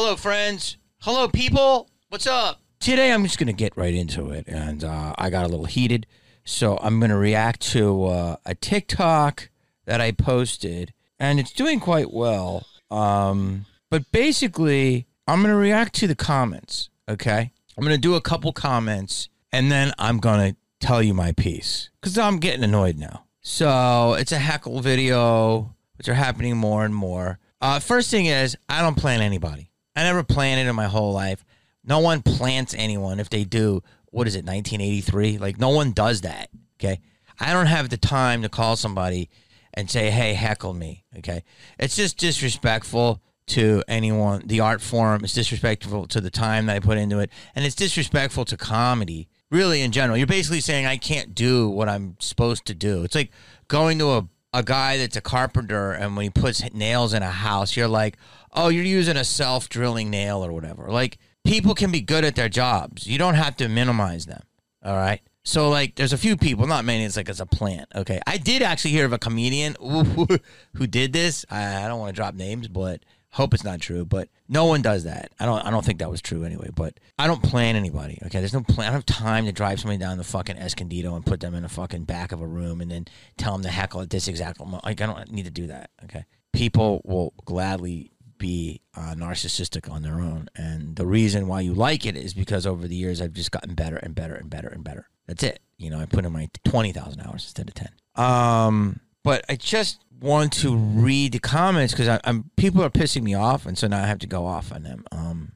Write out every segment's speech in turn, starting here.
Hello, friends. Hello, people. What's up? Today, I'm just going to get right into it. And uh, I got a little heated. So I'm going to react to uh, a TikTok that I posted. And it's doing quite well. Um, but basically, I'm going to react to the comments. Okay. I'm going to do a couple comments. And then I'm going to tell you my piece because I'm getting annoyed now. So it's a heckle video, which are happening more and more. Uh, first thing is, I don't plan anybody. I never planted in my whole life. No one plants anyone. If they do, what is it, 1983? Like, no one does that. Okay. I don't have the time to call somebody and say, hey, heckle me. Okay. It's just disrespectful to anyone, the art form. It's disrespectful to the time that I put into it. And it's disrespectful to comedy, really, in general. You're basically saying I can't do what I'm supposed to do. It's like going to a a guy that's a carpenter and when he puts nails in a house, you're like, oh, you're using a self drilling nail or whatever. Like, people can be good at their jobs. You don't have to minimize them. All right. So, like, there's a few people, not many, it's like it's a plant. Okay. I did actually hear of a comedian who did this. I, I don't want to drop names, but hope it's not true. But no one does that. I don't I don't think that was true anyway. But I don't plan anybody. Okay. There's no plan. I don't have time to drive somebody down the fucking Escondido and put them in the fucking back of a room and then tell them to heckle at this exact moment. Like, I don't need to do that. Okay. People will gladly be uh, narcissistic on their own. And the reason why you like it is because over the years I've just gotten better and better and better and better. That's it. You know, I put in my 20,000 hours instead of 10. Um, but I just want to read the comments because I'm people are pissing me off, and so now I have to go off on them. Um,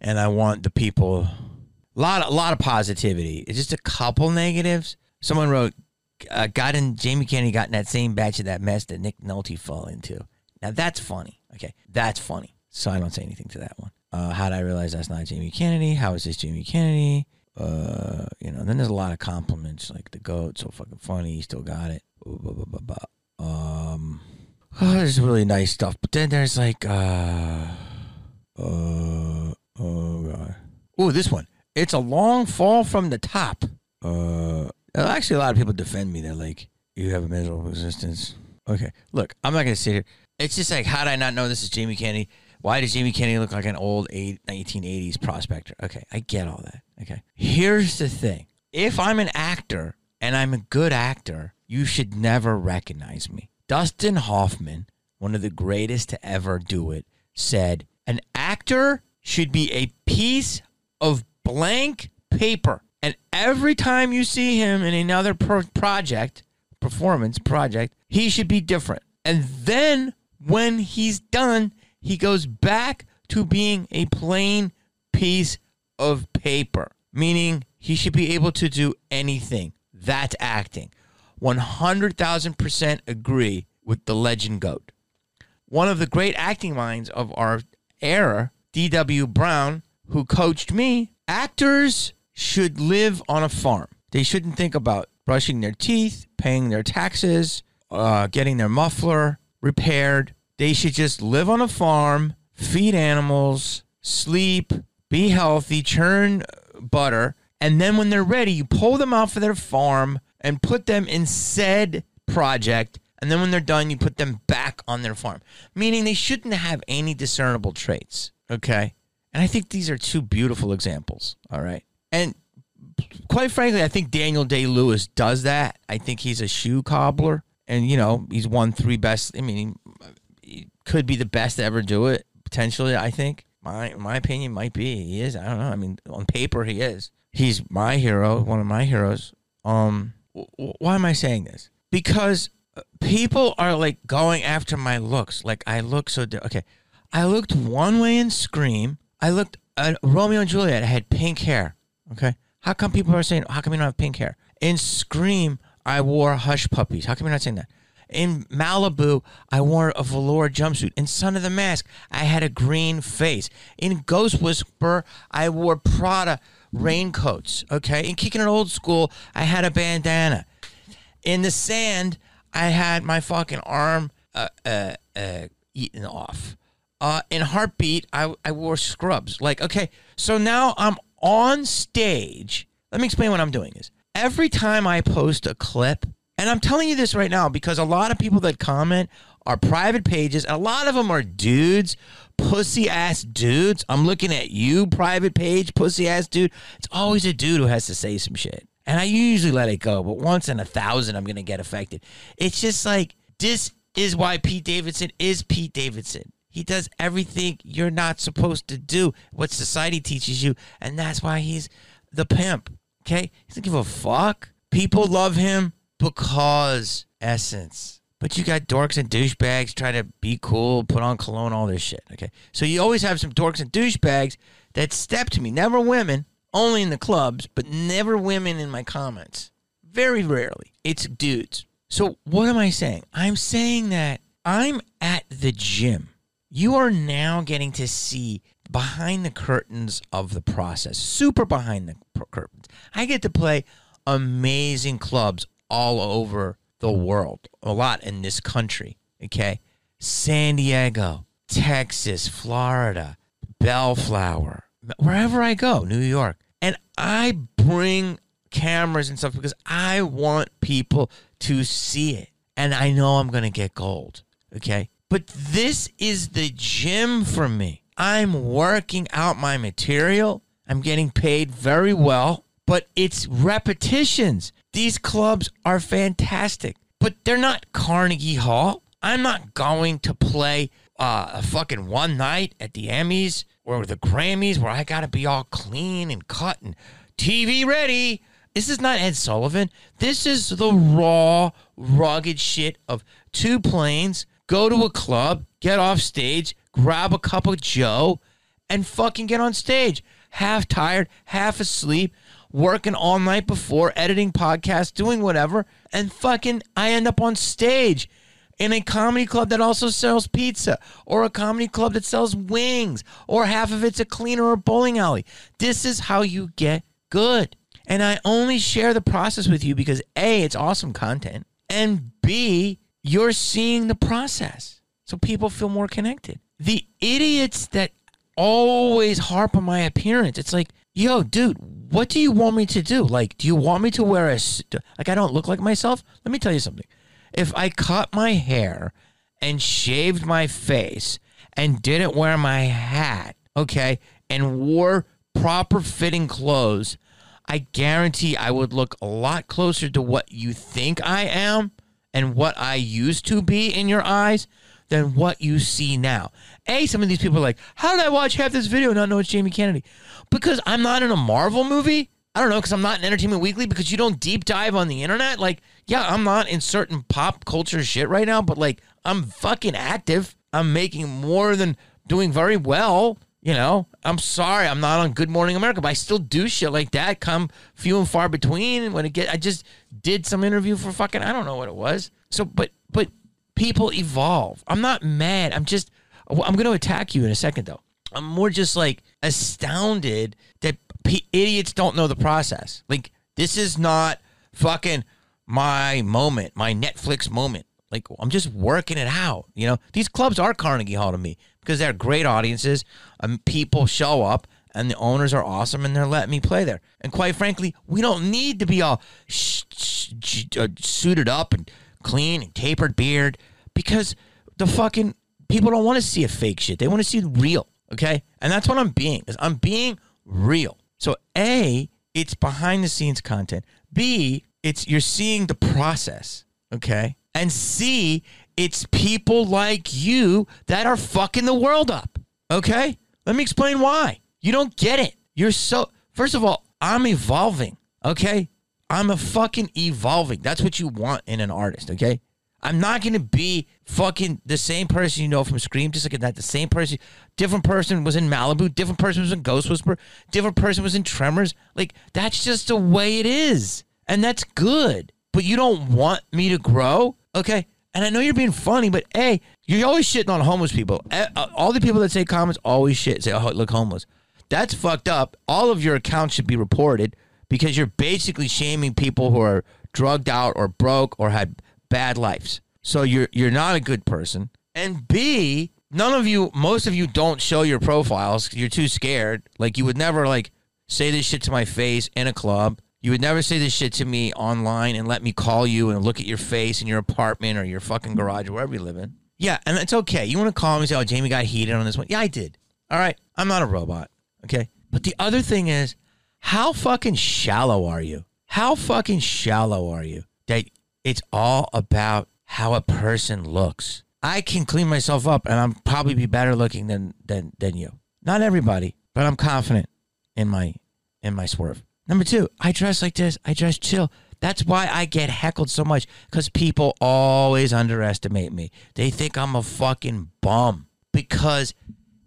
and I want the people a lot, a lot of positivity. It's just a couple negatives. Someone wrote, uh, "Got in Jamie Kennedy got in that same batch of that mess that Nick Nolte fell into." Now that's funny. Okay, that's funny. So I don't say anything to that one. Uh, how did I realize that's not Jamie Kennedy? How is this Jamie Kennedy? Uh, you know, then there's a lot of compliments like the goat, so fucking funny. He still got it. Um, oh, there's really nice stuff, but then there's like, uh, uh, oh god, oh this one. It's a long fall from the top. Uh, actually, a lot of people defend me. They're like, you have a miserable existence. Okay, look, I'm not gonna sit here. It's just like, how did I not know this is Jamie Kennedy? Why does Jamie Kennedy look like an old 1980s prospector? Okay, I get all that. Okay. Here's the thing if I'm an actor and I'm a good actor, you should never recognize me. Dustin Hoffman, one of the greatest to ever do it, said, An actor should be a piece of blank paper. And every time you see him in another pro- project, performance project, he should be different. And then when he's done, he goes back to being a plain piece of paper, meaning he should be able to do anything. That's acting. 100,000% agree with the legend GOAT. One of the great acting minds of our era, D.W. Brown, who coached me, actors should live on a farm. They shouldn't think about brushing their teeth, paying their taxes, uh, getting their muffler repaired. They should just live on a farm, feed animals, sleep, be healthy, churn butter, and then when they're ready, you pull them out for their farm and put them in said project. And then when they're done, you put them back on their farm, meaning they shouldn't have any discernible traits. Okay. And I think these are two beautiful examples. All right. And quite frankly, I think Daniel Day Lewis does that. I think he's a shoe cobbler. And, you know, he's won three best. I mean, could be the best to ever do it, potentially, I think. My, my opinion might be he is. I don't know. I mean, on paper, he is. He's my hero, one of my heroes. Um, why am I saying this? Because uh, people are like going after my looks. Like I look so okay. I looked one way in Scream. I looked at Romeo and Juliet. I had pink hair. Okay. How come people are saying, how come you don't have pink hair? In Scream, I wore hush puppies. How come you're not saying that? In Malibu, I wore a velour jumpsuit. In Son of the Mask, I had a green face. In Ghost Whisperer, I wore Prada raincoats. Okay. In Kicking It Old School, I had a bandana. In the sand, I had my fucking arm uh, uh, uh, eaten off. Uh, in Heartbeat, I, I wore scrubs. Like, okay, so now I'm on stage. Let me explain what I'm doing is every time I post a clip, and I'm telling you this right now because a lot of people that comment are private pages, and a lot of them are dudes pussy ass dudes. I'm looking at you, private page, pussy ass dude. It's always a dude who has to say some shit. And I usually let it go, but once in a thousand, I'm going to get affected. It's just like, this is why Pete Davidson is Pete Davidson. He does everything you're not supposed to do, what society teaches you. And that's why he's the pimp. Okay? He doesn't give a fuck. People love him because essence. But you got dorks and douchebags trying to be cool, put on cologne, all this shit. Okay. So you always have some dorks and douchebags that step to me. Never women, only in the clubs, but never women in my comments. Very rarely. It's dudes. So what am I saying? I'm saying that I'm at the gym. You are now getting to see behind the curtains of the process, super behind the curtains. I get to play amazing clubs all over the world, a lot in this country. Okay. San Diego, Texas, Florida, Bellflower, wherever I go, New York. And I bring cameras and stuff because I want people to see it. And I know I'm going to get gold. Okay. But this is the gym for me. I'm working out my material. I'm getting paid very well, but it's repetitions. These clubs are fantastic, but they're not Carnegie Hall. I'm not going to play uh, a fucking one night at the Emmys or the Grammys where I got to be all clean and cut and TV ready. This is not Ed Sullivan. This is the raw, rugged shit of two planes, go to a club, get off stage, grab a cup of Joe, and fucking get on stage. Half tired, half asleep, working all night before, editing podcasts, doing whatever, and fucking I end up on stage in a comedy club that also sells pizza, or a comedy club that sells wings, or half of it's a cleaner or bowling alley. This is how you get good. And I only share the process with you because A, it's awesome content, and B, you're seeing the process. So people feel more connected. The idiots that always harp on my appearance, it's like, yo, dude, what do you want me to do? Like, do you want me to wear a like I don't look like myself? Let me tell you something. If I cut my hair and shaved my face and didn't wear my hat, okay, and wore proper fitting clothes, I guarantee I would look a lot closer to what you think I am and what I used to be in your eyes than what you see now. A, some of these people are like, how did I watch half this video and not know it's Jamie Kennedy? Because I'm not in a Marvel movie. I don't know, because I'm not in Entertainment Weekly, because you don't deep dive on the internet. Like, yeah, I'm not in certain pop culture shit right now, but like, I'm fucking active. I'm making more than doing very well. You know, I'm sorry, I'm not on Good Morning America, but I still do shit like that. Come few and far between. When it get, I just did some interview for fucking, I don't know what it was. So, but, but people evolve. I'm not mad. I'm just, I'm going to attack you in a second though. I'm more just like astounded that p- idiots don't know the process. Like, this is not fucking my moment, my Netflix moment. Like, I'm just working it out. You know, these clubs are Carnegie Hall to me because they're great audiences. and people show up and the owners are awesome and they're letting me play there. And quite frankly, we don't need to be all sh- sh- sh- uh, suited up and clean and tapered beard because the fucking people don't want to see a fake shit. They want to see real. Okay. And that's what I'm being is I'm being real. So A, it's behind the scenes content. B, it's you're seeing the process. Okay. And C, it's people like you that are fucking the world up. Okay? Let me explain why. You don't get it. You're so, first of all, I'm evolving. Okay? I'm a fucking evolving. That's what you want in an artist. Okay? I'm not to be fucking the same person you know from Scream, just like that. The same person, different person was in Malibu, different person was in Ghost Whisperer, different person was in Tremors. Like, that's just the way it is. And that's good. But you don't want me to grow? Okay. And I know you're being funny, but hey, you're always shitting on homeless people. Uh, all the people that say comments always shit, say, oh, look homeless. That's fucked up. All of your accounts should be reported because you're basically shaming people who are drugged out or broke or had bad lives. So you're you're not a good person. And B, none of you, most of you don't show your profiles. You're too scared. Like you would never like say this shit to my face in a club. You would never say this shit to me online and let me call you and look at your face in your apartment or your fucking garage or wherever you live in. Yeah, and it's okay. You want to call me and say, oh, Jamie got heated on this one. Yeah, I did. All right. I'm not a robot. Okay. But the other thing is, how fucking shallow are you? How fucking shallow are you that it's all about how a person looks? I can clean myself up and I'm probably be better looking than than than you. Not everybody, but I'm confident in my in my swerve. Number two, I dress like this. I dress chill. That's why I get heckled so much because people always underestimate me. They think I'm a fucking bum because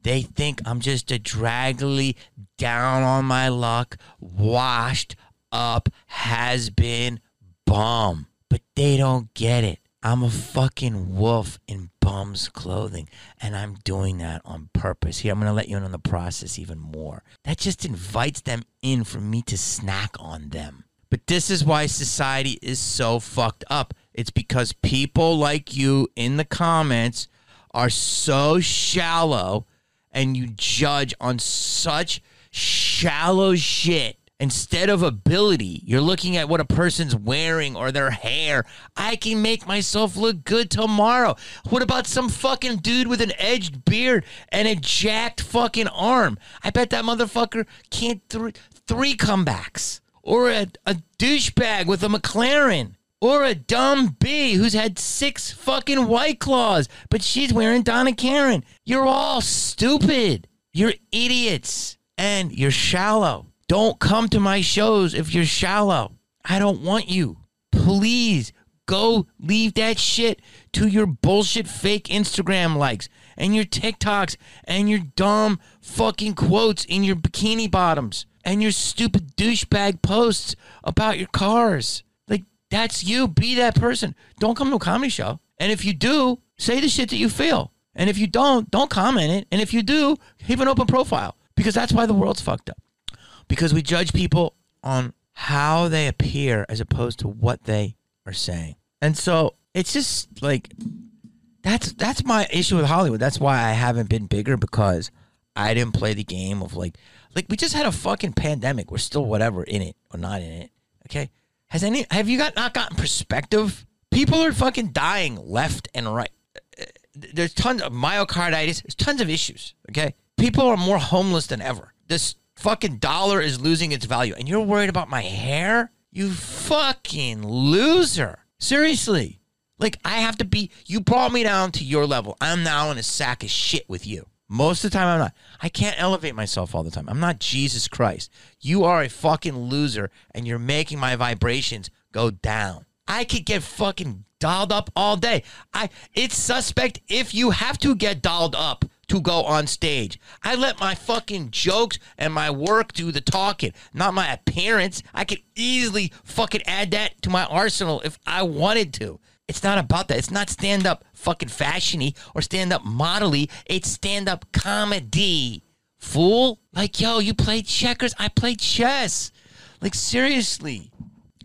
they think I'm just a draggly, down on my luck, washed up, has been bum. They don't get it. I'm a fucking wolf in bum's clothing, and I'm doing that on purpose. Here, I'm to let you in on the process even more. That just invites them in for me to snack on them. But this is why society is so fucked up. It's because people like you in the comments are so shallow and you judge on such shallow shit instead of ability, you're looking at what a person's wearing or their hair. I can make myself look good tomorrow. What about some fucking dude with an edged beard and a jacked fucking arm? I bet that motherfucker can't th- three comebacks. Or a, a douchebag with a McLaren. Or a dumb bee who's had six fucking white claws, but she's wearing Donna Karan. You're all stupid. You're idiots. And you're shallow. Don't come to my shows if you're shallow. I don't want you. Please go leave that shit to your bullshit fake Instagram likes and your TikToks and your dumb fucking quotes in your bikini bottoms and your stupid douchebag posts about your cars. Like, that's you. Be that person. Don't come to a comedy show. And if you do, say the shit that you feel. And if you don't, don't comment it. And if you do, have an open profile because that's why the world's fucked up because we judge people on how they appear as opposed to what they are saying. And so it's just like that's that's my issue with Hollywood. That's why I haven't been bigger because I didn't play the game of like like we just had a fucking pandemic. We're still whatever in it or not in it. Okay? Has any have you got not gotten perspective? People are fucking dying left and right. There's tons of myocarditis. There's tons of issues. Okay? People are more homeless than ever. This fucking dollar is losing its value and you're worried about my hair? You fucking loser. Seriously. Like, I have to be, you brought me down to your level. I'm now in a sack of shit with you. Most of the time, I'm not. I can't elevate myself all the time. I'm not Jesus Christ. You are a fucking loser and you're making my vibrations go down. I could get fucking dolled up all day. I it's suspect if you have to get dolled up to go on stage. I let my fucking jokes and my work do the talking, not my appearance. I could easily fucking add that to my arsenal if I wanted to. It's not about that. It's not stand up fucking fashiony or stand up modelly. It's stand up comedy. Fool. Like, yo, you played checkers. I played chess. Like, seriously.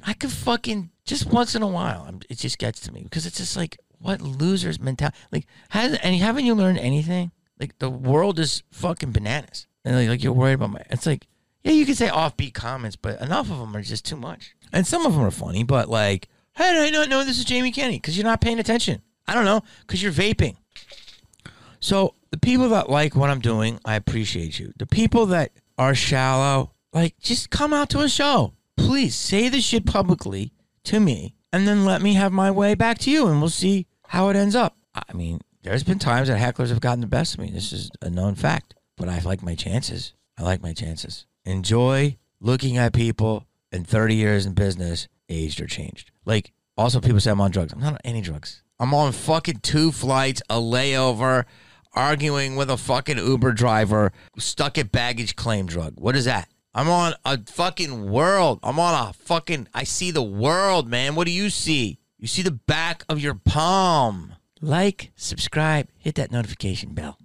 I could fucking just once in a while. It just gets to me because it's just like, what losers mentality? Like, has and haven't you learned anything? Like the world is fucking bananas, and like, like you're worried about my. It's like yeah, you can say offbeat comments, but enough of them are just too much. And some of them are funny, but like, how did I not know this is Jamie Kennedy? Because you're not paying attention. I don't know, because you're vaping. So the people that like what I'm doing, I appreciate you. The people that are shallow, like, just come out to a show. Please say the shit publicly to me, and then let me have my way back to you, and we'll see how it ends up. I mean, there's been times that hecklers have gotten the best of me. This is a known fact. But I like my chances. I like my chances. Enjoy looking at people in 30 years in business, aged or changed. Like, also, people say I'm on drugs. I'm not on any drugs. I'm on fucking two flights, a layover, arguing with a fucking Uber driver stuck at baggage claim drug. What is that? I'm on a fucking world. I'm on a fucking. I see the world, man. What do you see? You see the back of your palm like, subscribe, hit that notification bell.